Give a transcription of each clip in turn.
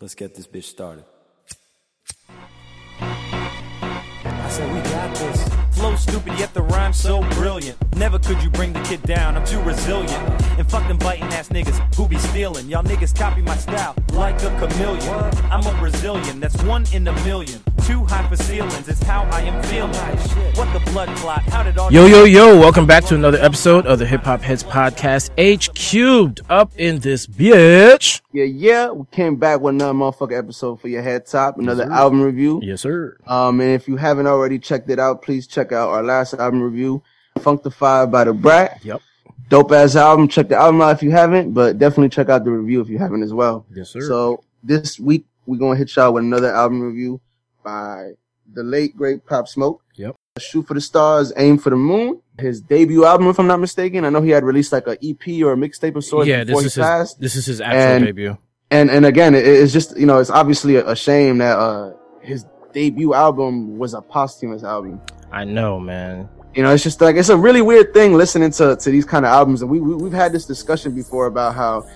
Let's get this bitch started. I said we got this. Flow stupid, yet the rhyme so brilliant. Never could you bring the kid down, I'm too resilient. And fuck them biting ass niggas who be stealing. Y'all niggas copy my style like a chameleon. I'm a Brazilian, that's one in a million. Too high for ceilings, it's how I am feeling. What the blood clot? How did all Yo, yo, yo, welcome back to another episode of the Hip Hop Heads Podcast, H cubed up in this bitch. Yeah, yeah, we came back with another motherfucker episode for your head top, another album review. Yes, sir. Um, and if you haven't already checked it out, please check out our last album review, Funkdafied by the Brat. Yep. Dope ass album. Check the album out if you haven't, but definitely check out the review if you haven't as well. Yes, sir. So this week we're gonna hit y'all with another album review by the late great Pop Smoke. Yep. Shoot for the Stars, Aim for the Moon. His debut album, if I'm not mistaken. I know he had released like a EP or a mixtape of sorts yeah, before this is passed. his, this is his actual And- debut. and and again, it, it's just you know, it's obviously a, a shame that uh his debut album was a posthumous album. I know, man. You know, it's just like it's a really weird thing listening to to these kind of albums, and we, we we've had this discussion before about how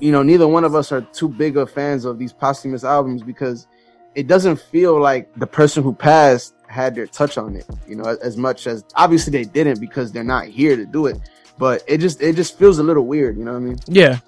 you know neither one of us are too big of fans of these posthumous albums because it doesn't feel like the person who passed had their touch on it. You know, as much as obviously they didn't because they're not here to do it, but it just it just feels a little weird. You know what I mean? Yeah.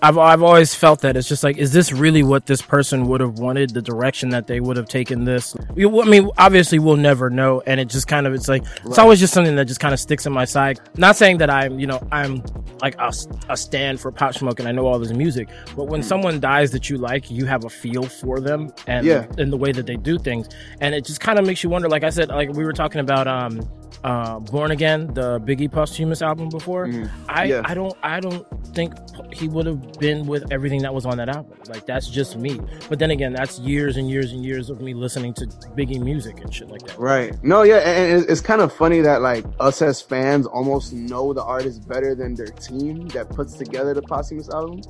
I've I've always felt that it's just like, is this really what this person would have wanted? The direction that they would have taken this? I mean, obviously we'll never know, and it just kind of it's like it's always just something that just kind of sticks in my side. Not saying that I'm you know I'm like a, a stand for Pop Smoke and I know all his music, but when someone dies that you like, you have a feel for them and Yeah. in the way that they do things, and it just kind of makes you wonder. Like I said, like we were talking about um uh Born Again, the Biggie posthumous album before. I Mm-hmm. Yeah. I don't I don't think he would have been with everything that was on that album. Like that's just me. But then again, that's years and years and years of me listening to Biggie music and shit like that. Right. No, yeah, and it's, it's kind of funny that like us as fans almost know the artist better than their team that puts together the posthumous album.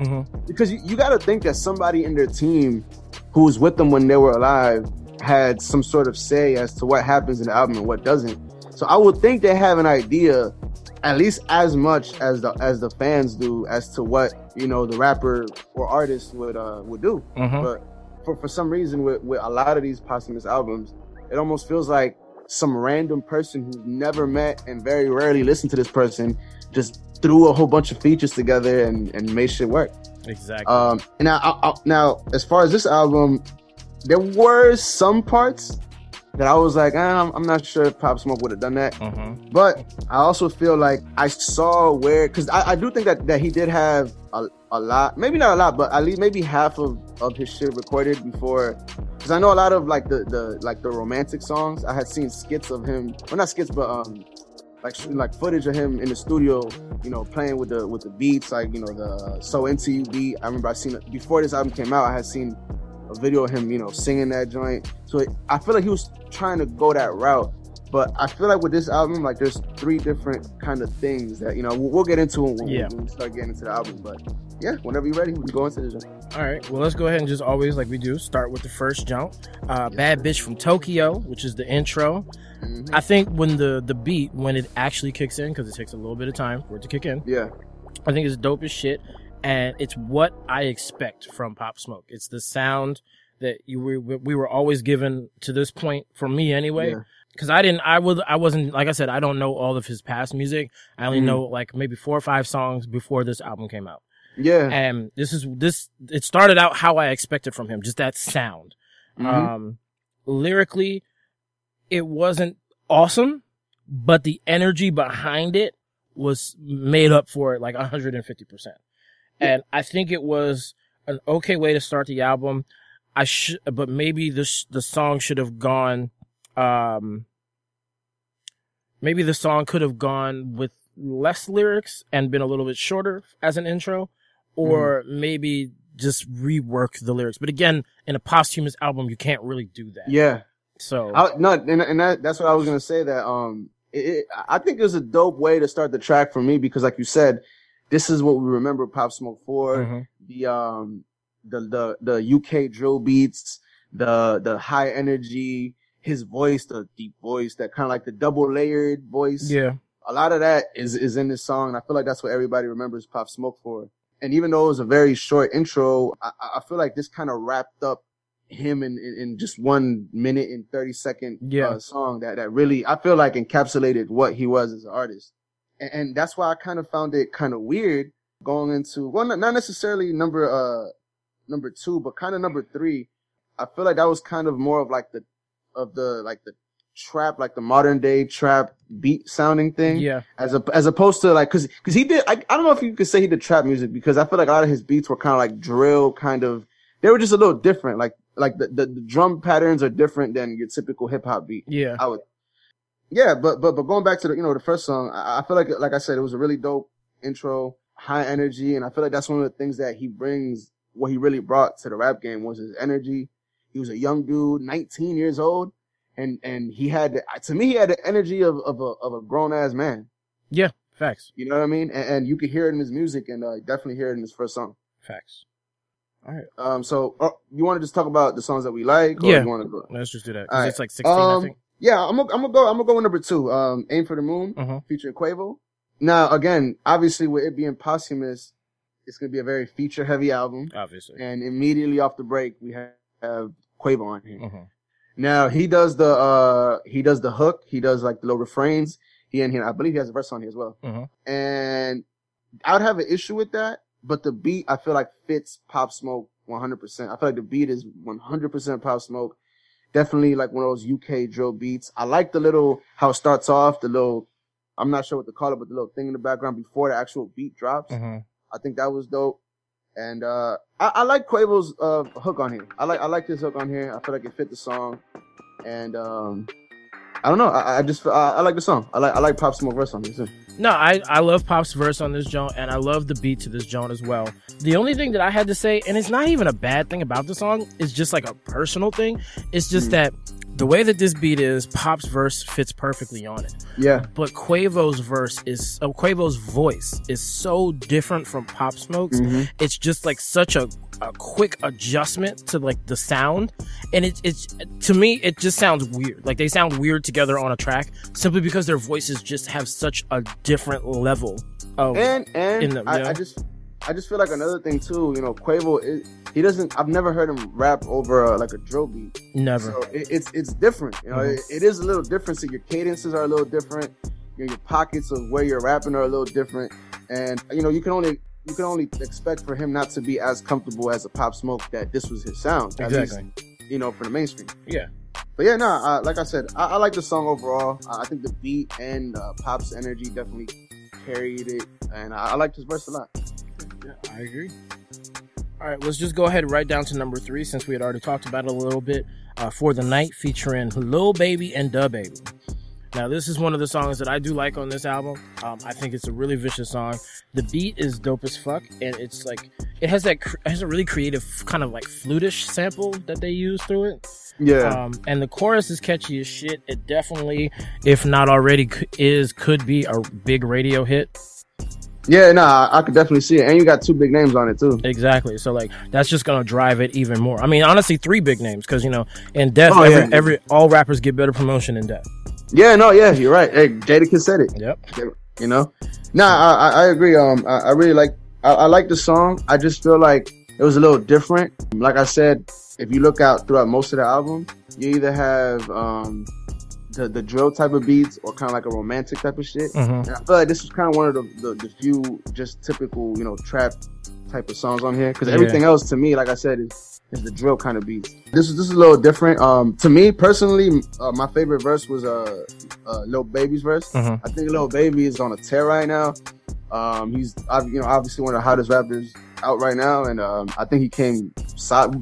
hmm Because you, you got to think that somebody in their team who was with them when they were alive had some sort of say as to what happens in the album and what doesn't. So I would think they have an idea, at least as much as the as the fans do, as to what you know the rapper or artist would uh would do. hmm But for, for some reason, with, with a lot of these posthumous albums, it almost feels like some random person who's never met and very rarely listened to this person just threw a whole bunch of features together and, and made shit work. Exactly. Um, and now, I, I, now, as far as this album, there were some parts that I was like, ah, I'm, I'm not sure if Pop Smoke would have done that. hmm But I also feel like I saw where, because I, I do think that, that he did have a, a lot, maybe not a lot, but at least maybe half of, of his shit recorded before. Because I know a lot of like the, the like the romantic songs. I had seen skits of him, well not skits, but um like like footage of him in the studio, you know, playing with the with the beats, like you know the So Into You beat. I remember I seen it before this album came out. I had seen a video of him, you know, singing that joint. So it, I feel like he was trying to go that route. But I feel like with this album, like there's three different kind of things that you know we'll, we'll get into when, Yeah. when we start getting into the album. But yeah, whenever you're ready, we can go into this. Joint. All right. Well, let's go ahead and just always, like we do, start with the first jump. Uh, Bad bitch from Tokyo, which is the intro. Mhm. I think when the the beat when it actually kicks in, because it takes a little bit of time for it to kick in. Yeah, I think it's dope as shit, and it's what I expect from Pop Smoke. It's the sound that you were we were always given to this point for me anyway. Yeah. Because I didn't, I was, I wasn't, like I said, I don't know all of his past music. I only Mhm. know like maybe four or five songs before this album came out. yeah, And this is this. It started out how I expected from him, just that sound. Mhm. Um, lyrically, it wasn't awesome, but the energy behind it was made up for it like 150%. And I think it was an okay way to start the album. I should, but maybe this, the song should have gone, um, maybe the song could have gone with less lyrics and been a little bit shorter as an intro, or maybe just rework the lyrics. But again, in a posthumous album, you can't really do that. yeah. So I, no, and, and that, that's what I was gonna say. That um, it, I think it was a dope way to start the track for me because, like you said, this is what we remember Pop Smoke for. Mhm. The um, the the the UK drill beats, the the high energy, his voice, the deep voice, that kind of like the double layered voice. yeah, a lot of that is is in this song. And I feel like that's what everybody remembers Pop Smoke for. and even though it was a very short intro, I, I feel like this kind of wrapped up him in, in, in just one minute and 30 second Yeah. uh, song that, that really, I feel like encapsulated what he was as an artist. And, that's why I kind of found it kind of weird going into, well, not, not necessarily number, uh, number two, but kind of number three. I feel like that was kind of more of like the, of the, like the trap, like the modern day trap beat sounding thing Yeah. as a, as opposed to like because because he did I, I don't know if you could say he did trap music because I feel like a lot of his beats were kind of like drill kind of they were just a little different like like the, the, the drum patterns are different than your typical hip hop beat Yeah. I would yeah but but but going back to the you know the first song I, I feel like like I said it was a really dope intro high energy and I feel like that's one of the things that he brings what he really brought to the rap game was his energy he was a young dude 19 years old and and he had the, to me he had the energy of of a of a grown ass man Yeah. Facts. you know what I mean? And, and you could hear it in his music, and uh, definitely hear it in his first song. Facts. All right. Um, so uh, you want to just talk about the songs that we like, or Yeah. you want to go? Let's just do that all right. It's like 16, I Um, think. Yeah, I'm gonna I'm gonna go. I'm gonna go with number two. Um, "Aim for the Moon" Mhm. featuring Quavo. Now, again, obviously, with it being posthumous, it's gonna be a very feature heavy album, Obviously. and immediately off the break, we have, have Quavo on here. Mhm. Now he does the uh he does the hook. He does like the little refrains. He in here. I believe he has a verse on here as well. Mhm. And I would have an issue with that, but the beat I feel like fits Pop Smoke 100%. I feel like the beat is 100% Pop Smoke. Definitely like one of those UK drill beats. I like the little how it starts off. The little I'm not sure what to call it, but the little thing in the background before the actual beat drops. Mhm. I think that was dope. And uh I, I like Quavo's uh hook on here. I like I like his hook on here. I feel like it fit the song. And um I don't know. I, I just I, I like the song. I like I like Pop Smoke verse on this too. No, I, I love Pop's verse on this joint, and I love the beat to this joint as well. The only thing that I had to say, and it's not even a bad thing about the song, it's just like a personal thing. It's just Mhm. that the way that this beat is, Pop's verse fits perfectly on it. Yeah. But Quavo's verse is, uh, Quavo's voice is so different from Pop Smoke's. Mhm. It's just like such a, a quick adjustment to like the sound. And it, it's, to me, it just sounds weird. Like they sound weird together on a track simply because their voices just have such a different level of, And and In the- I, yeah. I just I just feel like another thing too. You know, Quavo is, he doesn't. I've never heard him rap over uh, like a drill beat. never. So it, it's it's different. You know, Mhm. it, it is a little different. So your cadences are a little different. You know, your pockets of where you're rapping are a little different. And you know, you can only you can only expect for him not to be as comfortable as a Pop Smoke that this was his sound. at least, Exactly. you know, for the mainstream. Yeah. But yeah, no, uh, like I said, I, I like the song overall. I, I think the beat and uh, Pop's energy definitely carried it, and I, I liked his verse a lot. Yeah, I agree. All right, let's just go ahead right down to number three since we had already talked about it a little bit. Uh, for the night, featuring Lil Baby and DaBaby. Now, this is one of the songs that I do like on this album. Um, I think it's a really vicious song. The beat is dope as fuck, and it's like it has that cr- it has a really creative kind of like flutish sample that they use through it. Yeah, Um, and the chorus is catchy as shit. It definitely, if not already, is could be a big radio hit. Yeah, no, I, I could definitely see it, and you got two big names on it too. Exactly. So like that's just gonna drive it even more. I mean, honestly, three big names because you know in death, Oh, every, yeah. every all rappers get better promotion in death. Yeah, no, yeah, you're right. Hey, Jadakiss said it. Yep. You know, nah, I, I- I agree. Um, I, I really like, I, I like the song. I just feel like it was a little different. Like I said, if you look out throughout most of the album, you either have um the the drill type of beats or kind of like a romantic type of shit. hmm And I feel like this is kind of one of the, the, the few just typical, you know, trap type of songs on here. Because Yeah. everything else to me, like I said, is, is the drill kind of beats. This is this is a little different. Um, to me personally, uh, my favorite verse was uh, uh Lil Baby's verse. Mhm. I think Lil Baby is on a tear right now. Um, he's you know obviously one of the hottest rappers out right now, and um, I think he came.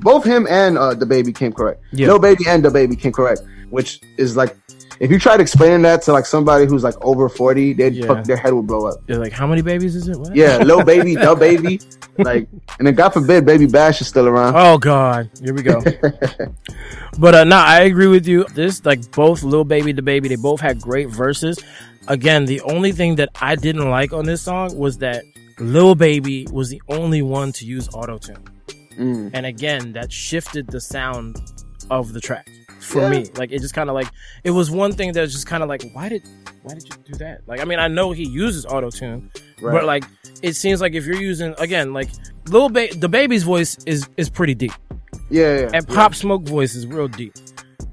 Both him and uh, DaBaby came correct. Yeah. Lil Baby and DaBaby came correct, which is like. If you tried explaining that to like somebody who's like over forty, they'd Yeah. fuck, their head would blow up. They're like, how many babies is it? What? Yeah, Lil Baby, DaBaby, like, and then God forbid, Baby Bash is still around. Oh God, here we go. but uh, no, I agree with you. This like both little Baby, DaBaby, they both had great verses. Again, the only thing that I didn't like on this song was that Lil Baby was the only one to use auto tune. Mm. And again, that shifted the sound of the track for Yeah. me. Like it just kind of like it was one thing that was just kind of like why did why did you do that? Like I mean I know he uses auto tune, Right. but like it seems like if you're using again like little ba- DaBaby's voice is is pretty deep yeah, yeah. and Pop Smoke voice is real deep.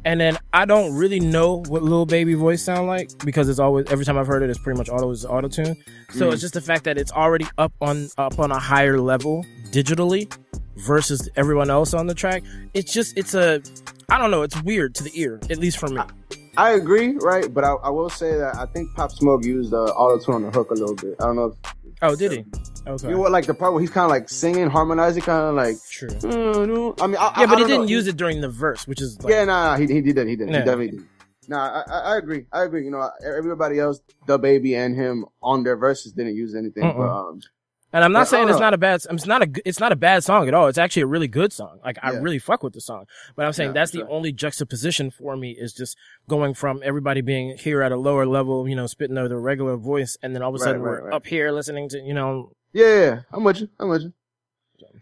And then I don't really know what little baby voice sound like because it's always every time I've heard it, it's pretty much auto is auto tune. So Mm. it's just the fact that it's already up on up on a higher level digitally versus everyone else on the track. It's just it's a I don't know, it's weird to the ear, at least for me. I agree, right? But I, I will say that I think Pop Smoke used uh, auto tune on the hook a little bit. I don't know if Oh, did he? Okay. you know what, like the part where he's kind of like singing, harmonizing, kind of like. True. "Mm, no." I mean, I, Yeah, I, but I he don't didn't know. use it during the verse, which is like, Yeah, nah, nah, he, he did, he did, he definitely did. Nah, I, I, I agree, I agree. You know, everybody else, DaBaby and him on their verses didn't use anything, but Mm-mm. um, And I'm Yeah, not saying it's don't a bad. It's not a. It's not a bad song at all. It's actually a really good song. Like I really fuck with the song. But I'm saying Yeah, that's for the only juxtaposition for me is just going from everybody being here at a lower level, you know, spitting their regular voice, and then all of a Right, sudden right, we're right. up here listening to, you know, yeah, yeah, yeah, I'm with you, I'm with you.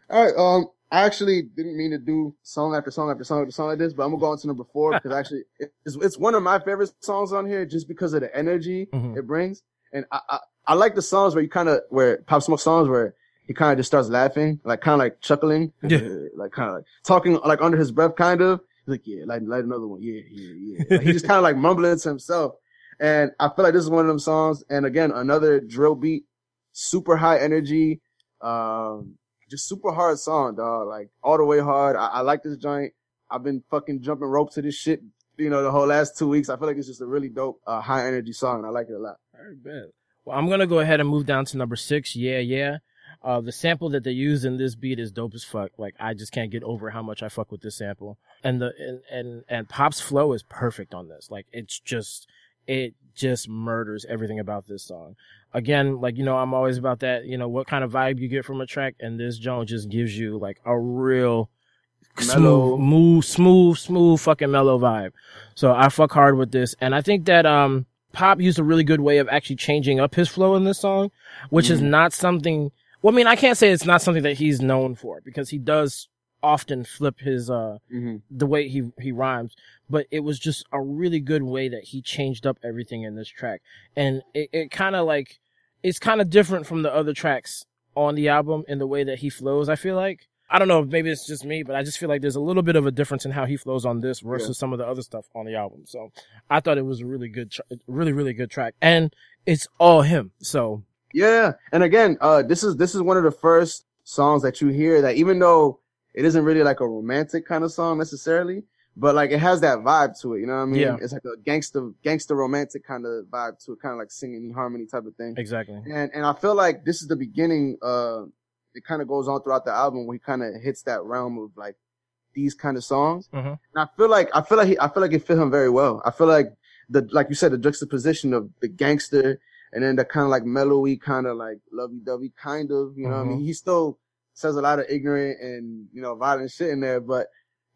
All right, um, I actually didn't mean to do song after song after song after song like this, but I'm gonna go on to number four because actually it's it's one of my favorite songs on here just because of the energy Mhm. it brings, and I, I I like the songs where you kind of where Pop Smoke songs where he kind of just starts laughing, like kind of like chuckling, Yeah. like kind of like talking like under his breath, kind of. He's like, yeah, light, light another one, yeah, yeah, yeah. Like, he just kind of like mumbling to himself, and I feel like this is one of them songs. And again, another drill beat, super high energy, um, just super hard song, dog. Like all the way hard. I, I like this joint. I've been fucking jumping rope to this shit, you know, the whole last two weeks. I feel like it's just a really dope, uh, high energy song, and I like it a lot. Very bad. Well, I'm gonna go ahead and move down to number six. Yeah, yeah. Uh, the sample that they use in this beat is dope as fuck. Like I just can't get over how much I fuck with this sample. And the and and, and Pop's flow is perfect on this. Like it's just it just murders everything about this song. Again, like you know, I'm always about that. You know, what kind of vibe you get from a track, and this joint just gives you like a real Mellow. smooth, smooth, smooth, smooth fucking mellow vibe. So I fuck hard with this, and I think that um Pop used a really good way of actually changing up his flow in this song, which is Mhm. not something. Well, I mean, I can't say it's not something that he's known for because he does often flip his uh Mm-hmm. the way he he rhymes, but it was just a really good way that he changed up everything in this track, and it, it kind of like it's kind of different from the other tracks on the album in the way that he flows. I feel like I don't know, maybe it's just me, but I just feel like there's a little bit of a difference in how he flows on this versus Yeah. some of the other stuff on the album. So I thought it was a really good, tr- really really good track, and it's all him. So Yeah, and again, uh, this is this is one of the first songs that you hear that even though it isn't really like a romantic kind of song necessarily, but like it has that vibe to it. You know what I mean? Yeah. It's like a gangster gangster romantic kind of vibe to it, kind of like singing in harmony type of thing. exactly, And and I feel like this is the beginning. Uh, it kind of goes on throughout the album where he kind of hits that realm of like these kind of songs. Mhm. And I feel like I feel like he, I feel like it fit him very well. I feel like the like you said the juxtaposition of the gangster and then the kind of like mellowy kind of like lovey dovey kind of you know what I mean. He still says a lot of ignorant and you know violent shit in there, but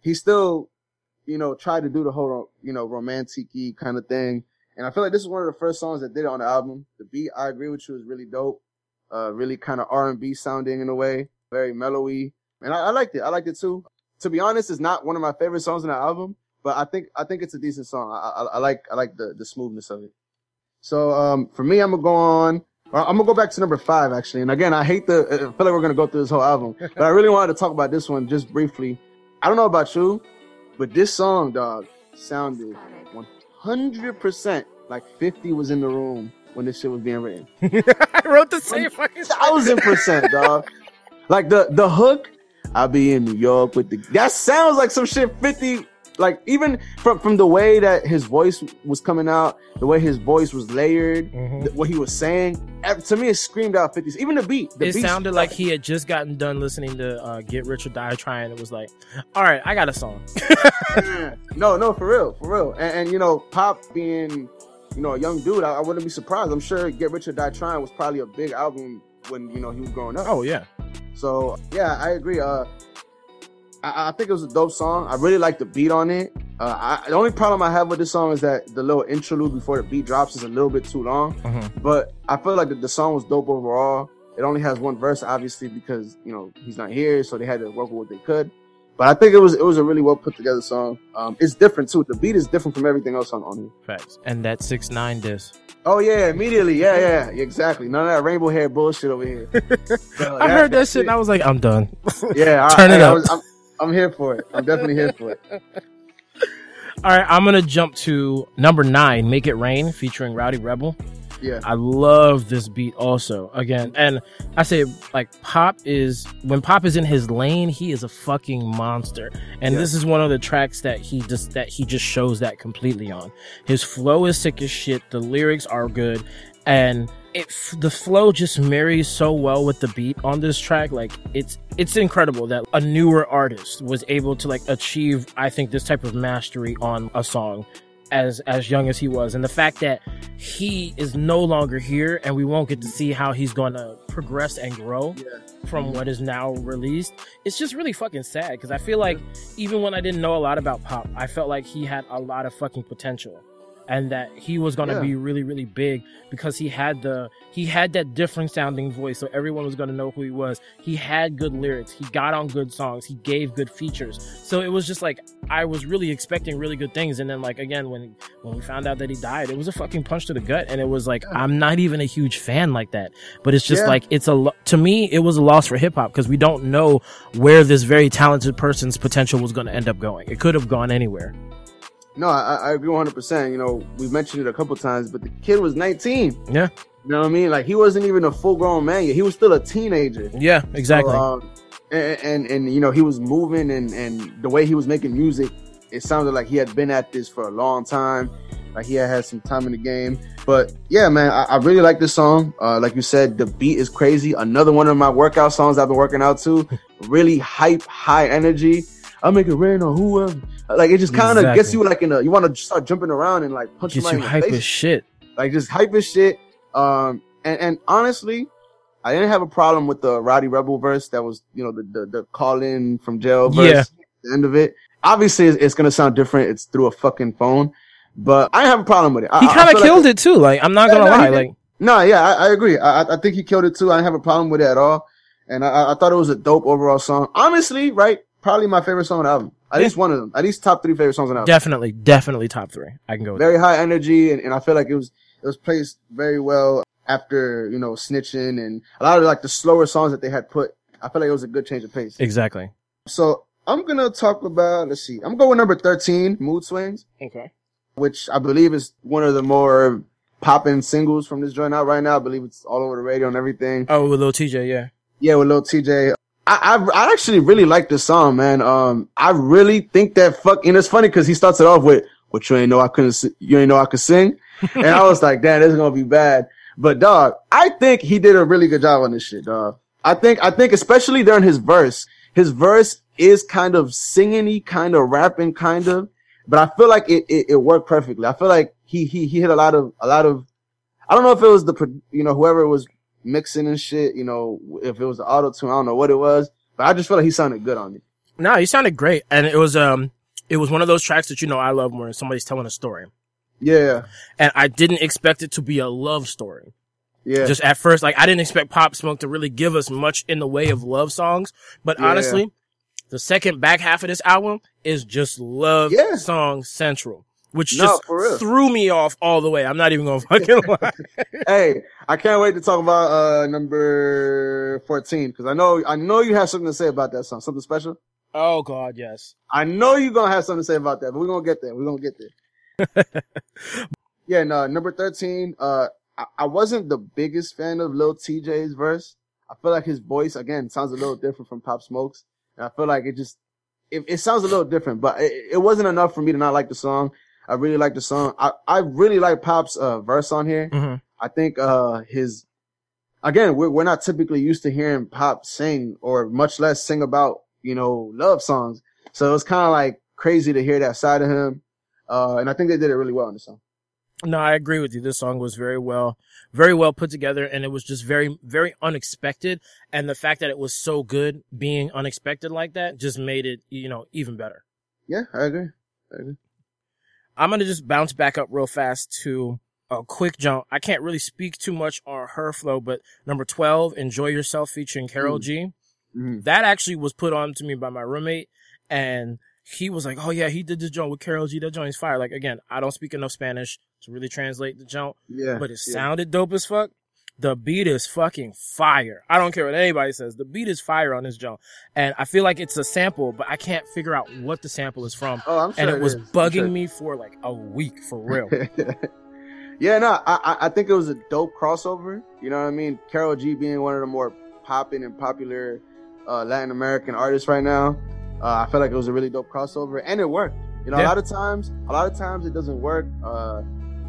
he still you know tried to do the whole you know romantic kind of thing. And I feel like this is one of the first songs that did it on the album. The beat, I agree with you, is really dope. Uh, really kind of R and B sounding in a way, very mellowy, and I, I liked it. I liked it too. To be honest, it's not one of my favorite songs in the album, but I think I think it's a decent song. I, I, I like I like the the smoothness of it. So um, for me, I'm gonna go on. uh, I'm gonna go back to number five actually. And again, I hate the. I feel like we're gonna go through this whole album, but I really wanted to talk about this one just briefly. I don't know about you, but this song, dog, sounded 100 percent like 50 was in the room when this shit was being written. I wrote the same fucking. Thousand percent, dog. Like the the hook, I'll be in New York with the. That sounds like some shit. Fifty, like even from from the way that his voice was coming out, the way his voice was layered, Mhm. th- what he was saying. To me, it screamed out fifties. Even the beat. The it beat- sounded like he had just gotten done listening to uh, "Get Rich or Die Trying." It was like, "All right, I got a song." no, no, for real, for real. And, and you know, Pop being, you know, a young dude, I, I wouldn't be surprised. I'm sure "Get Rich or Die Trying" was probably a big album when you know he was growing up. Oh yeah, So yeah, I agree. Uh, I, I think it was a dope song. I really like the beat on it. Uh, I, the only problem I have with this song is that the little interlude before the beat drops is a little bit too long. Mhm. But I feel like the, the song was dope overall. It only has one verse, obviously, because you know he's not here, so they had to work with what they could. But I think it was it was a really well put together song. Um, it's different too. The beat is different from everything else on on here. Facts. And that six nine disc. Oh yeah, immediately. Yeah, yeah, exactly. None of that rainbow hair bullshit over here. I heard that shit and I was like, I'm done. Yeah, I, Turn it I, I up. was- I'm, I'm here for it. I'm definitely here for it. All right, I'm gonna jump to number nine, "Make It Rain" featuring Rowdy Rebel. Yeah, I love this beat also. Again, and I say like Pop is when Pop is in his lane, he is a fucking monster. And Yeah. this is one of the tracks that he just that he just shows that completely on. His flow is sick as shit. The lyrics are good, and it the flow just marries so well with the beat on this track. Like it's it's incredible that a newer artist was able to like achieve I think this type of mastery on a song as as young as he was. And the fact that he is no longer here and we won't get to see how he's going to progress and grow from what is now released it's just really fucking sad. Because i feel like even when i didn't know a lot about pop i felt like he had a lot of fucking potential and that he was going to Yeah. be really really big because he had the he had that different sounding voice so everyone was going to know who he was. He had good lyrics. He got on good songs. He gave good features. So it was just like i was really expecting really good things and then like again when when we found out that he died it was a fucking punch to the gut and it was like i'm not even a huge fan like that. But it's just Yeah. like it's a to me it was a loss for hip hop because we don't know where this very talented person's potential was going to end up going. It could have gone anywhere no, I, I agree 100. percent You know, we mentioned it a couple times, but the kid was 19. yeah You know what I mean? Like he wasn't even a full grown man yet. He was still a teenager. yeah exactly So, um, and, and and you know he was moving and and the way he was making music, it sounded like he had been at this for a long time. Like he had had some time in the game. But yeah, man, I, I really like this song. Uh, like you said, the beat is crazy. Another one of my workout songs I've been working out to. really hype, high energy. I make it rain on whoever. Like it just kind of Exactly. gets you like in a. You want to start jumping around and like punch somebody you hype as shit like just hype as shit. Um, and, and honestly, I didn't have a problem with the Rowdy Rebel verse that was, you know, the, the, the call in from jail verse. Yeah. at The end of it. Obviously, it's, it's going to sound different. It's through a fucking phone, but I didn't have a problem with it. he kind of killed it too like i'm not Yeah, gonna no, lie like No, yeah, I, I agree. I, I- I think he killed it too. I didn't have a problem with it at all. And I- I, I thought it was a dope overall song. Honestly, right? Probably my favorite song on the album. At Yeah. least one of them. At least top three favorite songs on the album. definitely definitely top three i can go with very high energy and, and I feel like it was it was placed very well after, you know, snitching and a lot of like the slower songs that they had put. I feel like it was a good change of pace. exactly So I'm gonna talk about let's see, I'm gonna go with number thirteen, Mood Swings, okay which I believe is one of the more popping singles from this joint out right now. I believe it's all over the radio and everything. oh with Lil Tjay yeah Yeah, with Lil Tjay. I, I actually really like this song, man. Um, I really think that fuck, and it's funny because he starts it off with, "What you ain't know I couldn't, si- you ain't know I could sing," and I was like, "Damn, this is gonna be bad." But dog, I think he did a really good job on this shit, dog. I think I think especially during his verse, his verse is kind of singing-y, kind of rapping, kind of, but I feel like it, it it worked perfectly. I feel like he he he hit a lot of a lot of. I don't know if it was the you know whoever was mixing and shit, you know, if it was the auto tune, I don't know what it was, but I just feel like he sounded good on it. No, he sounded great, and it was um, it was one of those tracks that you know I love when somebody's telling a story, Yeah, and I didn't expect it to be a love story. yeah, Just at first, like I didn't expect Pop Smoke to really give us much in the way of love songs, but Yeah. honestly, the second back half of this album is just love Yeah. song central, which No, just threw me off all the way. I'm not even gonna fucking lie. hey, I can't wait to talk about uh number fourteen because I know I know you have something to say about that song, something special. oh God, yes. I know you're gonna have something to say about that, but we're gonna get there. We're gonna get there. yeah, no, number thirteen. Uh, I, I wasn't the biggest fan of Lil Tjay's verse. I feel like his voice again sounds a little different from Pop Smoke's, and I feel like it just it, it sounds a little different, but it, it wasn't enough for me to not like the song. I really like the song. I, I really like Pop's uh, verse on here. hmm I think uh his again we're we're not typically used to hearing Pop sing or much less sing about you know love songs. So it was kind of like crazy to hear that side of him. Uh, and I think they did it really well in the song. No, I agree with you. This song was very well, very well put together, and it was just very, very unexpected. And the fact that it was so good, being unexpected like that, just made it, you know, even better. Yeah, I agree. I agree. I'm gonna just bounce back up real fast to a quick jump. I can't really speak too much on her flow, but number 12, Enjoy Yourself featuring Karol Mm. G. Mhm. That actually was put on to me by my roommate. and he was like, "Oh yeah, he did this joint with Karol G. That joint is fire." Like again, I don't speak enough Spanish to really translate the joint, Yeah. but it yeah. sounded dope as fuck. The beat is fucking fire. I don't care what anybody says. The beat is fire on this joint, and I feel like it's a sample, but I can't figure out what the sample is from. Oh, I'm sure and it was is. Bugging sure. me for like a week for real. yeah, no, I I- I think it was a dope crossover. You know what I mean? Karol G being one of the more popping and popular uh, Latin American artists right now. Uh, I felt like it was a really dope crossover, and it worked. You know, a lot of times, a lot of times it doesn't work. Uh,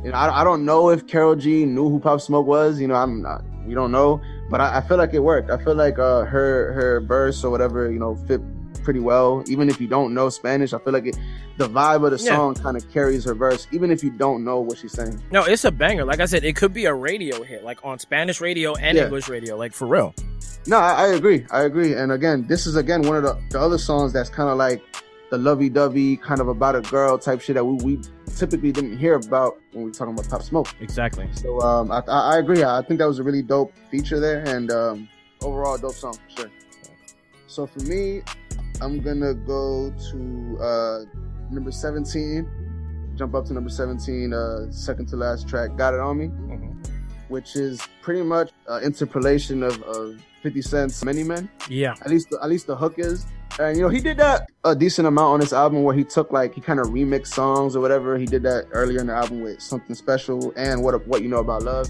you know, I, I don't know if Karol G knew who Pop Smoke was. You know, I'm not, we don't know, but I, I feel like it worked. I feel like uh, her her verse or whatever, you know, fit pretty well. Even if you don't know Spanish, I feel like it, the vibe of the Yeah. song kind of carries her verse, even if you don't know what she's saying. No, it's a banger. Like I said, it could be a radio hit, like on Spanish radio and Yeah. English radio, like for real. No, I, I agree. I agree. And again, this is again one of the, the other songs that's kind of like the lovey-dovey kind of about a girl type shit that we, we typically didn't hear about when we were talking about Pop Smoke. Exactly. So um, I, I agree. I think that was a really dope feature there, and um, overall dope song for sure. So for me, I'm gonna go to uh, number 17. Jump up to number 17, uh, second to last track, "Got It On Me," Mhm. Which is pretty much uh, interpolation of, of 50 Cent's "Many Men." Yeah. At least, at least the hook is. And you know, he did that a decent amount on this album where he took like he kind of remixed songs or whatever. He did that earlier in the album with something special and what what you know about love.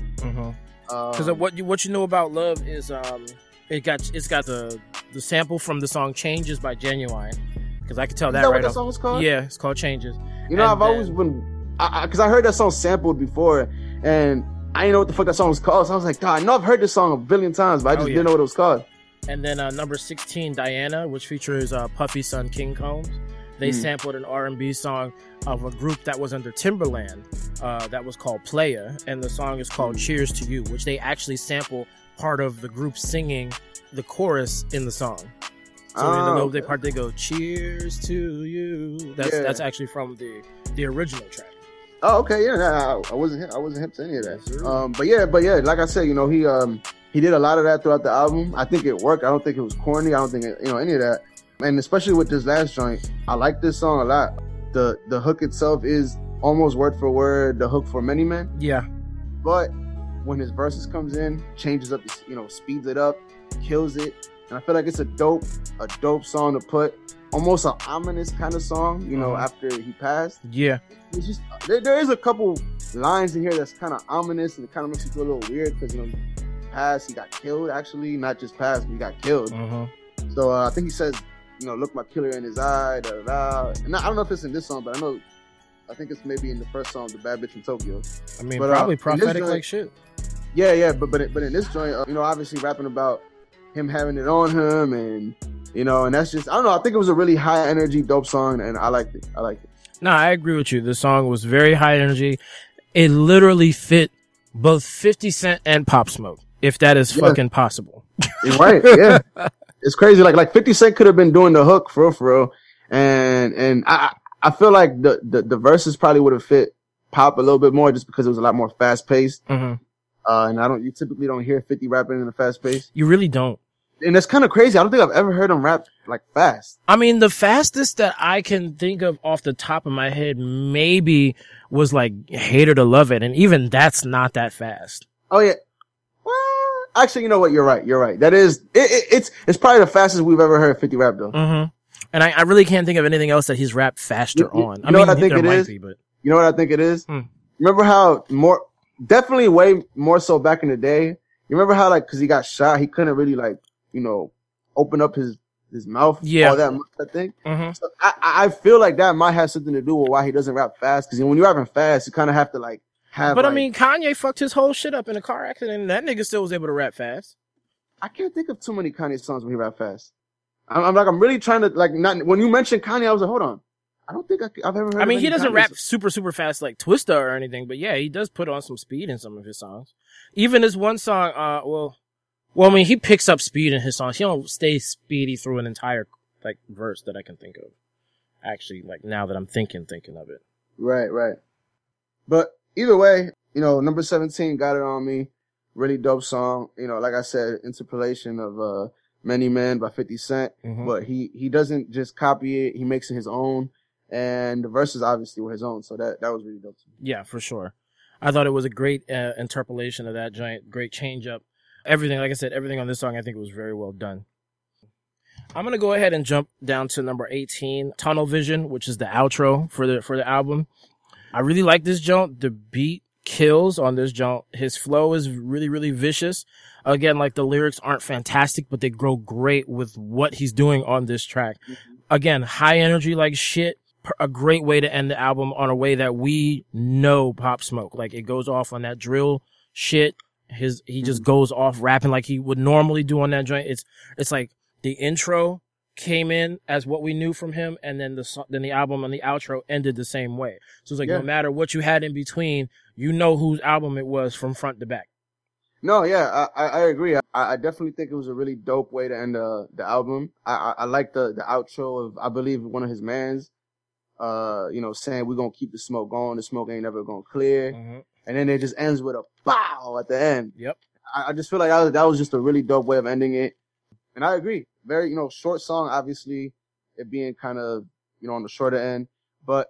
Because Um, what you what you know about love is um it got it's got the the sample from the song Changes by Ginuwine. Because I could tell that, that right what song was called? Yeah, it's called Changes. You know, and I've always then- been because I, heard that song sampled before, and I didn't know what the fuck that song was called. So I was like, God, I know I've heard this song a billion times, but I Oh, just yeah. didn't know what it was called. And then uh, number sixteen, Diana, which features uh, Puffy son King Combs. They Mm. sampled an R and B song of a group that was under Timbaland, uh, that was called Playa, and the song is called Cheers to You, which they actually sample part of the group singing the chorus in the song. So in the Oh, little they okay. part they go "Cheers to you." That's Yeah. that's actually from the the original track. Oh, okay, yeah, nah, I, wasn't hip, I wasn't hip to any of that. Um, but yeah, but yeah, like I said, you know, he um he did a lot of that throughout the album. I think it worked. I don't think it was corny. I don't think it, you know any of that. And especially with this last joint, I like this song a lot. The the hook itself is almost word for word the hook for Many Men, Yeah, but when his verses comes in, changes up, you know, speeds it up, kills it, and I feel like it's a dope a dope song to put. Almost an ominous kind of song, you know, Mhm. after he passed yeah, it's just there, there is a couple lines in here that's kind of ominous and it kind of makes you feel a little weird because you know passed he got killed actually not just passed but he got killed uh-huh. so uh, i think he says you know look my killer in his eye da, da, da. and i don't know if it's in this song but i know i think it's maybe in the first song the bad bitch in tokyo I mean, But, uh, probably this prophetic joint- like shit. yeah yeah but but, but in this joint uh, you know obviously rapping about him having it on him and you know and that's just i don't know i think it was a really high energy dope song and i liked it i liked it No, I agree with you. The song was very high energy. It literally fit both 50 Cent and Pop Smoke, if that is Yeah. fucking possible. Right. Yeah, it's crazy. Like like Fifty Cent could have been doing the hook for real, for real, and and I I feel like the the, the verses probably would have fit Pop a little bit more just because it was a lot more fast paced. hmm Uh, and I don't you typically don't hear Fifty rapping in a fast pace, You really don't. And it's kind of crazy. I don't think I've ever heard him rap like fast. I mean, the fastest that I can think of off the top of my head maybe was like "Hate It or Love It. And even that's not that fast. Oh yeah. Well, actually, you know what? You're right. You're right. That is it, it, it's it's probably the fastest we've ever heard Fifty rap though. hmm And I, I really can't think of anything else that he's rapped faster You- on. you I know mean, what I think it might be, but You know what I think it is? Hmm. Remember how more, definitely way more so back in the day. You remember how like, cause he got shot, he couldn't really like, you know, open up his, his mouth Yeah. all that much, I think. hmm So I, I feel like that might have something to do with why he doesn't rap fast. Cause when you're rapping fast, you kind of have to like have, But I mean, Kanye fucked his whole shit up in a car accident, and that nigga still was able to rap fast. I can't think of too many Kanye songs when he rap fast. I'm, I'm like, I'm really trying to like, not, when you mentioned Kanye, I was like, hold on. I don't think I, have ever heard I mean, he doesn't Kanye rap songs. super, super fast like Twista or anything, but yeah, he does put on some speed in some of his songs. Even this one song, uh, well, well, I mean, he picks up speed in his songs. He don't stay speedy through an entire, like, verse that I can think of. Actually, like, now that I'm thinking, thinking of it. Right, right. But either way, you know, number 17 got it on me. Really dope song. You know, like I said, interpolation of, uh, Many Men by 50 Cent, Mhm. but he he doesn't just copy it; he makes it his own. And the verses obviously were his own, so that that was really dope. To me. Yeah, for sure. I thought it was a great uh, interpolation of that giant, great change up. Everything, like I said, everything on this song, I think was very well done. I'm gonna go ahead and jump down to number 18, Tunnel Vision, which is the outro for the for the album. I really like this joint. The beat kills on this joint. His flow is really, really vicious. Again, like the lyrics aren't fantastic, but they grow great with what he's doing on this track. Again, high energy like shit. A great way to end the album on a way that we know Pop Smoke. Like it goes off on that drill shit. His he just goes off rapping like he would normally do on that joint. It's it's like the intro came in as what we knew from him, and then the then the album and the outro ended the same way. So it's like Yeah. no matter what you had in between, you know whose album it was from front to back. No, yeah, I, I, agree. I, I definitely think it was a really dope way to end uh, the album. I, I, I like the, the outro of, I believe, one of his mans, uh, you know, saying we're going to keep the smoke going. The smoke ain't never going to clear. And then it just ends with a bow at the end. Yep. I, I just feel like that was, that was just a really dope way of ending it. And I agree. Very, you know, short song, obviously, it being kind of, you know, on the shorter end. But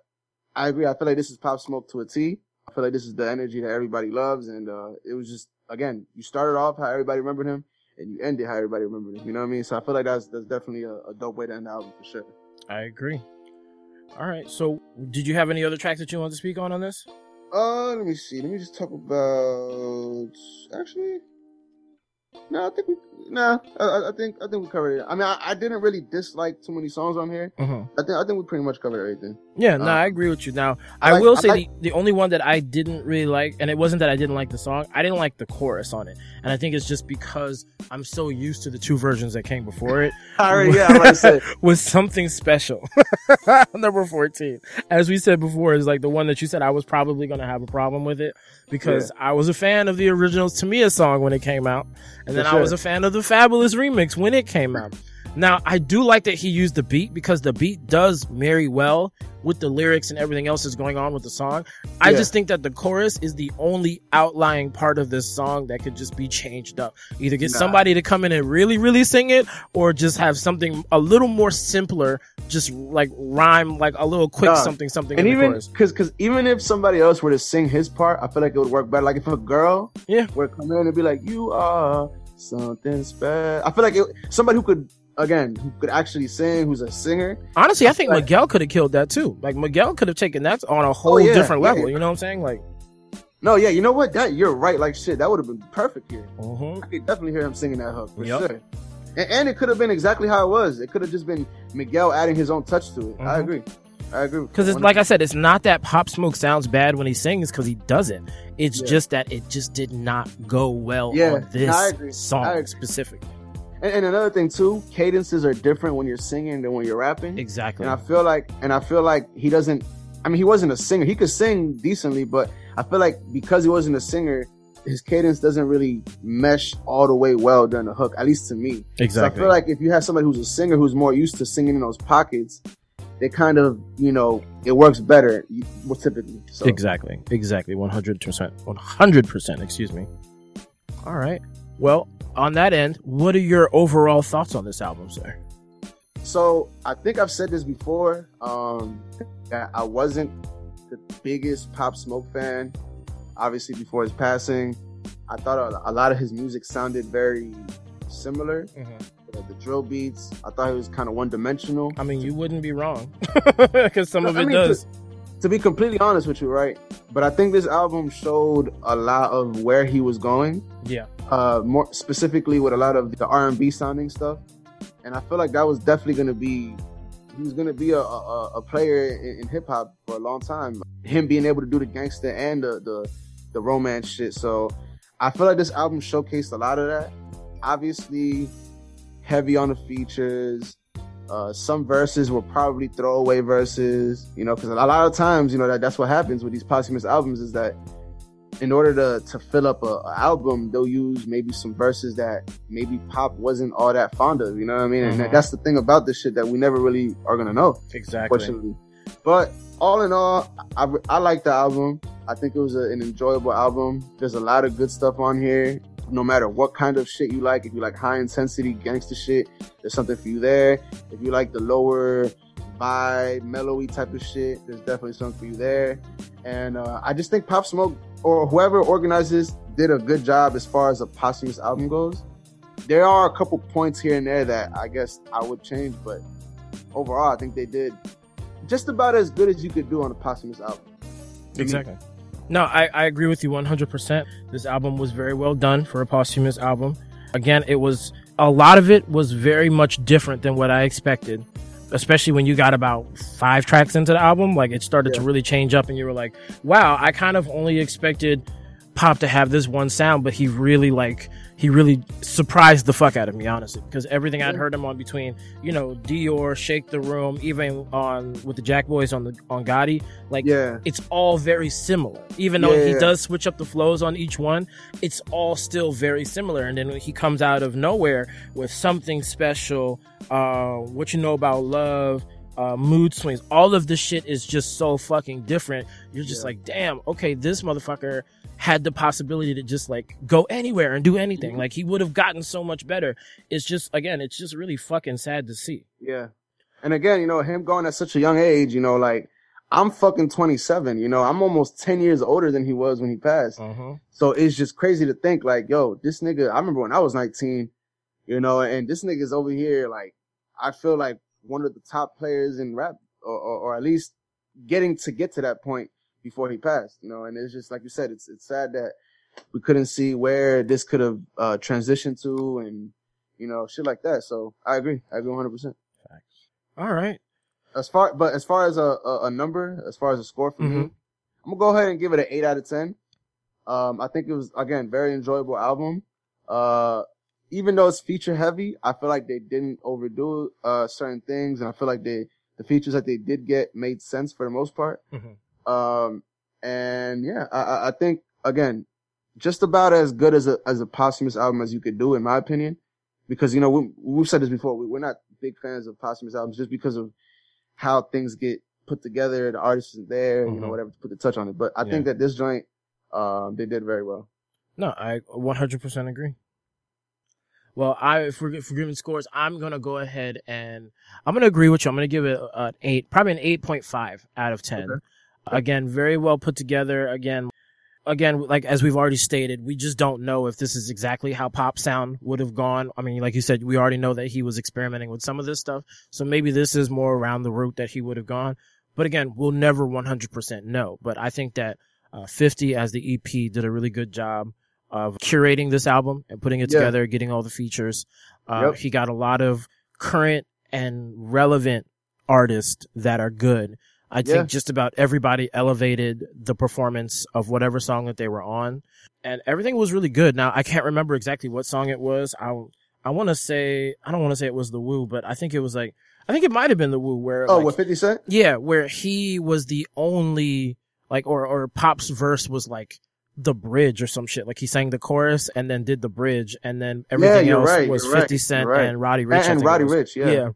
I agree. I feel like this is Pop Smoke to a T. I feel like this is the energy that everybody loves. And, uh, it was just, again, you started off how everybody remembered him and you ended how everybody remembered him. You know what I mean? So I feel like that's, that's definitely a, a dope way to end the album for sure. I agree. All right. So, did you have any other tracks that you wanted to speak on on this? Uh, let me see. Let me just talk about. Actually, no, I think we. Nah, I- I, think I think we covered it. I mean, I, I didn't really dislike too many songs on here. Mm-hmm. I think I think we pretty much covered everything. Yeah, no, Uh, I agree with you. Now, I I, like- will I say like- the, the only one that I didn't really like, and it wasn't that I didn't like the song, I didn't like the chorus on it. And I think it's just because I'm so used to the two versions that came before it. Already, yeah, I'm about to say. was something special. Number 14. As we said before, is like the one that you said I was probably going to have a problem with it because I was a fan of the original Tamia song when it came out. And then For I was a fan of the Fabolous remix when it came out. Now, I do like that he used the beat because the beat does marry well with the lyrics and everything else that's going on with the song. I Yeah. just think that the chorus is the only outlying part of this song that could just be changed up. Either get Nah. somebody to come in and really, really sing it or just have something a little more simpler, just like rhyme, like a little quick Nah. something, something And in even because because even if somebody else were to sing his part, I feel like it would work better. Like if a girl Yeah. were to come in and be like, "You are something special," I feel like it, somebody who could again who could actually sing, who's a singer. Honestly, I think Like- Miguel could have killed that too. Like Miguel could have taken that on a whole Oh, yeah, different yeah. level. You know what I'm saying? Like, No, yeah, you know what? That you're right. Like shit, that would have been perfect here. mhm. I could definitely hear him singing that hook for Yup. sure. And, and it could have been exactly how it was. It could have just been Miguel adding his own touch to it. I Mhm. agree. I agree. Because it's like I said, it's not that Pop Smoke sounds bad when he sings, because he doesn't. It's Yeah. just that it just did not go well Yeah, on this I agree. song I agree. specifically. And, and another thing too, cadences are different when you're singing than when you're rapping. Exactly. And I feel like, and I feel like he doesn't. I mean, he wasn't a singer. He could sing decently, but I feel like because he wasn't a singer, his cadence doesn't really mesh all the way well during the hook. At least to me. So I feel like if you have somebody who's a singer who's more used to singing in those pockets, they kind of, you know, it works better typically. So Exactly. Exactly. 100%. 100%. Excuse me. All right. Well, on that end, what are your overall thoughts on this album, sir? So I think I've said this before. Um, that I wasn't the biggest Pop Smoke fan. Obviously, before his passing, I thought a, a lot of his music sounded very similar. Uh, the drill beats, I thought it was kind of one dimensional. I mean, you wouldn't be wrong. Because some of I it mean, does. To be completely honest with you, right? But I think this album showed a lot of where he was going. Yeah. uh, more specifically with a lot of the R and B sounding stuff, and I feel like that was definitely going to be he was going to be a, a, a player in, in hip hop for a long time. Him being able to do the gangster and the, the the romance shit. So I feel like this album showcased a lot of that. Obviously, heavy on the features. Uh, some verses were probably throwaway verses, you know, because a lot of times, you know, that that's what happens with these posthumous albums is that in order to to fill up a, a album, they'll use maybe some verses that maybe pop wasn't all that fond of. You know what I mean? And Mhm. that's the thing about this shit that we never really are gonna know, Exactly. But all in all, I, I like the album. I think it was a, an enjoyable album. There's a lot of good stuff on here. No matter what kind of shit you like. If you like high intensity gangster shit, there's something for you there. If you like the lower vibe, mellowy type of shit, there's definitely something for you there. And uh, I just think Pop Smoke or whoever organizes did a good job as far as a posthumous album goes. There are a couple points here and there that I guess I would change, but overall, I think they did just about as good as you could do on a posthumous album. Exactly. No, I, I agree with you 100%. This album was very well done for a posthumous album. Again, it was a lot of it was very much different than what I expected, especially when you got about five tracks into the album. Like it started to really change up, and you were like, wow, I kind of only expected Pop to have this one sound, but he really like he really surprised the fuck out of me, honestly, because everything I'd heard him on between, you know, Dior, Shake the Room, even on with the Jack Boys on the on Gatti, like Yeah. it's all very similar. Even though Yeah, he does switch up the flows on each one, it's all still very similar. And then he comes out of nowhere with something special. Uh, what you know about love, uh, mood swings, all of this shit is just so fucking different. You're just Yeah. like, damn, okay, this motherfucker had the possibility to just like go anywhere and do anything. Mm-hmm. Like he would have gotten so much better. It's just again, it's just really fucking sad to see. Yeah. And again, you know, him going at such a young age, you know, like I'm fucking 27, you know, I'm almost 10 years older than he was when he passed. Uh-huh. So it's just crazy to think like, yo, this nigga, I remember when I was 19, you know, and this nigga's over here, like, I feel like one of the top players in rap or, or, or at least getting to get to that point before he passed, you know, and it's just like you said, it's, it's sad that we couldn't see where this could have, uh, transitioned to and, you know, shit like that. So I agree. I agree 100%. All right. As far, but as far as a, a, a number, as far as a score for me, Mhm. I'm gonna go ahead and give it an eight out of ten. Um, I think it was again very enjoyable album. Uh, even though it's feature heavy, I feel like they didn't overdo uh certain things, and I feel like they the features that they did get made sense for the most part. Mhm. Um, and yeah, I, I- think again, just about as good as a as a posthumous album as you could do, in my opinion. Because you know we, we've said this before, we, we're not big fans of posthumous albums just because of how things get put together. The artist isn't there, you know, Mhm. whatever to put the touch on it. But I Yeah. think that this joint, um, they did very well. No, I 100% agree. Well, I if we're, if we're giving scores, I'm gonna go ahead and I'm gonna agree with you. I'm gonna give it an eight, probably an eight point five out of ten. Okay. Again, very well put together. Again, again, like as we've already stated, we just don't know if this is exactly how pop sound would have gone. I mean, like you said, we already know that he was experimenting with some of this stuff, so maybe this is more around the route that he would have gone. But again, we'll never 100% know. But I think that uh, 50 as the EP did a really good job of curating this album and putting it Yeah. together, getting all the features. Uh, Yep. He got a lot of current and relevant artists that are good. I think just about everybody elevated the performance of whatever song that they were on, and everything was really good. Now I can't remember exactly what song it was. I I want to say I don't want to say it was the Woo, but I think it was like I think it might have been the Woo where Oh, like, with 50 Cent? yeah, where he was the only like or or Pop's verse was like the bridge or some shit. Like he sang the chorus and then did the bridge and then everything you're else right, was you're right, 50 Cent right. and Roddy Ricch. And, and Roddy. Ricch, yeah. yeah.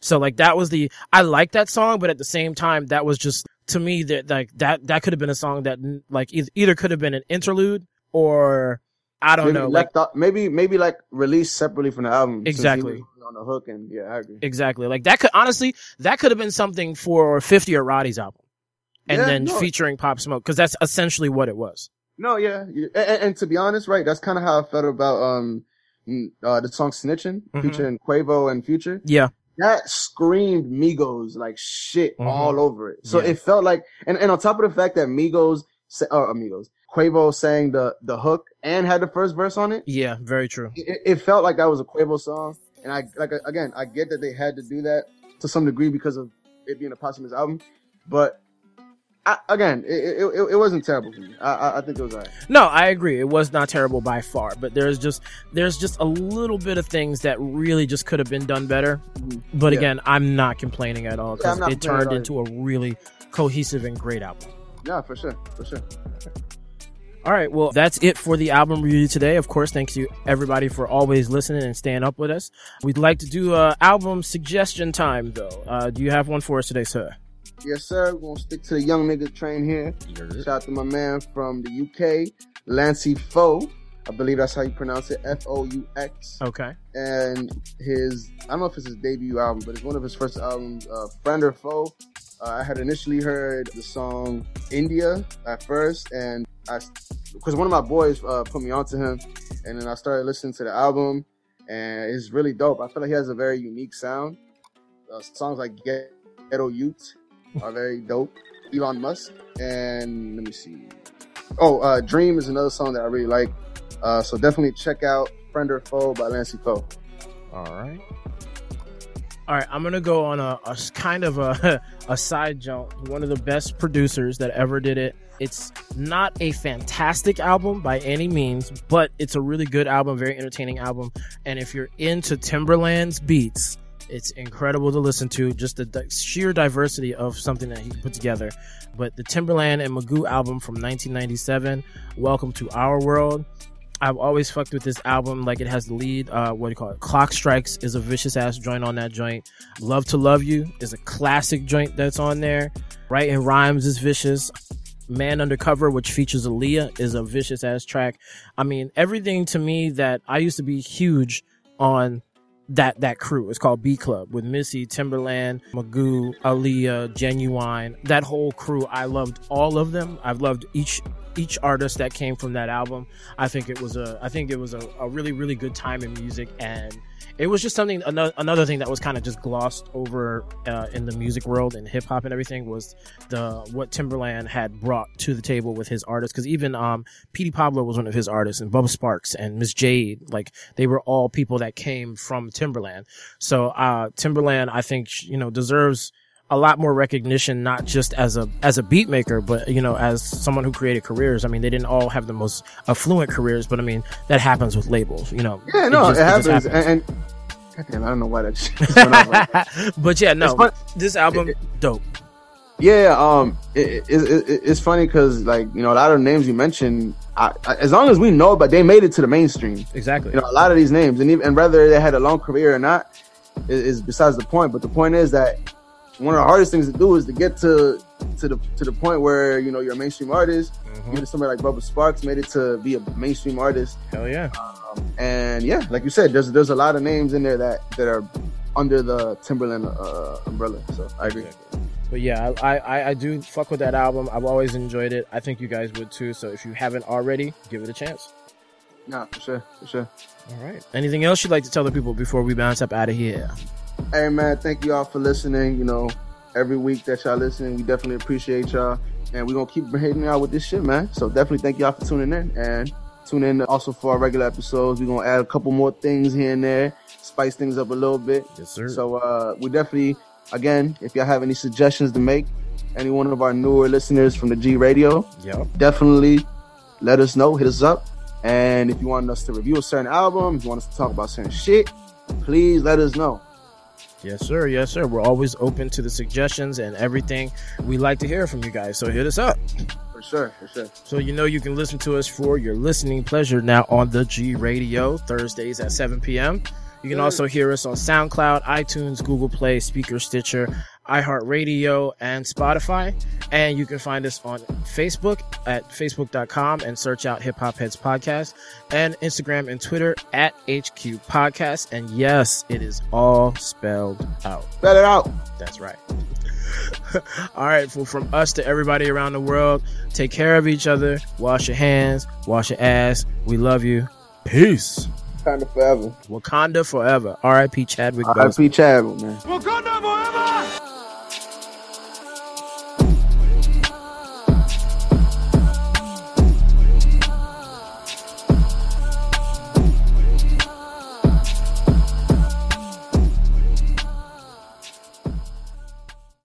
So like that was the I like that song, but at the same time that was just to me that like that that could have been a song that like either, either could have been an interlude or I don't Maybe know like left maybe, maybe like released separately from the album. Exactly. On the hook and yeah, I agree. exactly like that could honestly that could have been something for 50 or Roddy's album. And Yeah, then no. featuring Pop Smoke because that's essentially what it was. No, yeah, yeah. And, and- to be honest, right, that's kind of how I felt about um uh the song "Snitching" Mhm. featuring Quavo and Future. Yeah. That screamed Migos like shit Mhm. all over it. So Yeah. it felt like, and, and on top of the fact that Migos, sa- uh, Amigos, Quavo sang the the hook and had the first verse on it, Yeah, very true. it, it felt like that was a Quavo song. And I like again, I get that they had to do that to some degree because of it being a posthumous album, but. I, again, it, it, it, wasn't terrible for me. I, I, I think it was alright. No, I agree. It was not terrible by far, but there's just there's just a little bit of things that really just could have been done better. But Yeah. again, I'm not complaining at all because I'm it turned into a really cohesive and great album. Yeah, for sure, for sure. All right, well, that's it for the album review today. Of course, thanks to everybody for always listening and staying up with us. We'd like to do a album suggestion time, though. Uh, do you have one for us today, sir? Yes, sir. We're gonna stick to the young nigga train here. Shout out to my man from the UK, Lancey Foux. I believe that's how you pronounce it. F O U X. Okay. And his, I don't know if it's his debut album, but it's one of his first albums, uh, Friend or Foe. Uh, I had initially heard the song India at first, and I, because one of my boys uh, put me onto him, and then I started listening to the album, and it's really dope. I feel like he has a very unique sound. Uh, songs like Ghetto Youth are very dope. Elon Musk, and let me see. Oh, uh, Dream is another song that I really like. Uh, so definitely check out Friend or Foe by Lancey Foux. All right. All right, I'm gonna go on a kind of a a side jump. One of the best producers that ever did it. It's not a fantastic album by any means, but it's a really good album, very entertaining album. And if you're into Timbaland's beats, it's incredible to listen to. Just the di- sheer diversity of something that he put together. But the Timbaland and Magoo album from 1997, Welcome to Our World. I've always fucked with this album. Like it has the lead, uh, what do you call it? Clock Strikes is a vicious ass joint on that joint. Love to Love You is a classic joint that's on there. Right in Rhymes is vicious. Man Undercover, which features Aaliyah, is a vicious ass track. I mean, everything to me that I used to be huge on that that crew. It's called B Club with Missy, Timbaland, Magoo, Aaliyah, Ginuwine. That whole crew, I loved all of them. I've loved each each artist that came from that album. I think it was a I think it was a, a really really good time in music and it was just something another, another thing that was kind of just glossed over uh, in the music world and hip hop and everything was the what Timbaland had brought to the table with his artists because even um Petey Pablo was one of his artists and Bubba Sparxxx and Miss Jade like they were all people that came from Timbaland so uh Timbaland I think you know deserves a lot more recognition, not just as a as a beat maker, but you know, as someone who created careers. I mean, they didn't all have the most affluent careers, but I mean, that happens with labels. You know, Yeah, no, it, just- happens. just And, and goddamn, I don't know why that just like but yeah, no, this album dope. Yeah, um, it, it, it, it's funny because like you know a lot of the names you mentioned, I, I, as long as we know, but they made it to the mainstream. Exactly. You know, a lot of these names, and even and whether they had a long career or not, is, is besides the point. But the point is that one of the hardest things to do is to get to to the to the point where you know you're a mainstream artist. Mhm. Even somebody like Bubba Sparxxx made it to be a mainstream artist. Hell yeah. And yeah, like you said, there's there's a lot of names in there that that are under the Timbaland uh, umbrella. So I agree. But yeah, I, I I do fuck with that album. I've always enjoyed it. I think you guys would too. So if you haven't already, give it a chance. Nah, for sure, for sure. All right. Anything else you'd like to tell the people before we bounce up out of here? Hey man, thank you all for listening. You know, every week that y'all listening, we definitely appreciate y'all, and we're gonna keep hitting y'all with this shit, man. So definitely thank y'all for tuning in, and tune in also for our regular episodes. We're gonna add a couple more things here and there, spice things up a little bit. Yes, sir. So uh, we definitely, again, if y'all have any suggestions to make, any one of our newer listeners from the G Radio, yep. definitely let us know. Hit us up. And if you want us to review a certain album, if you want us to talk about certain shit, please let us know. Yes, sir. Yes, sir. We're always open to the suggestions and everything. We like to hear from you guys. So hit us up. For sure, for sure. So you know you can listen to us for your listening pleasure now on the G Radio Thursdays at 7 p.m. You can also hear us on SoundCloud, iTunes, Google Play, Speaker, Stitcher, iHeartRadio, and Spotify. And you can find us on Facebook at facebook.com and search out Hip Hop Heads Podcast and Instagram and Twitter at HQ Podcast. And yes, it is all spelled out. Spell it out. That's right. All right, well, from us to everybody around the world, take care of each other, wash your hands, wash your ass. We love you. Peace. Wakanda forever. Wakanda forever. R.I.P. Chadwick Boseman. R.I.P. Chadwick, man. Wakanda forever!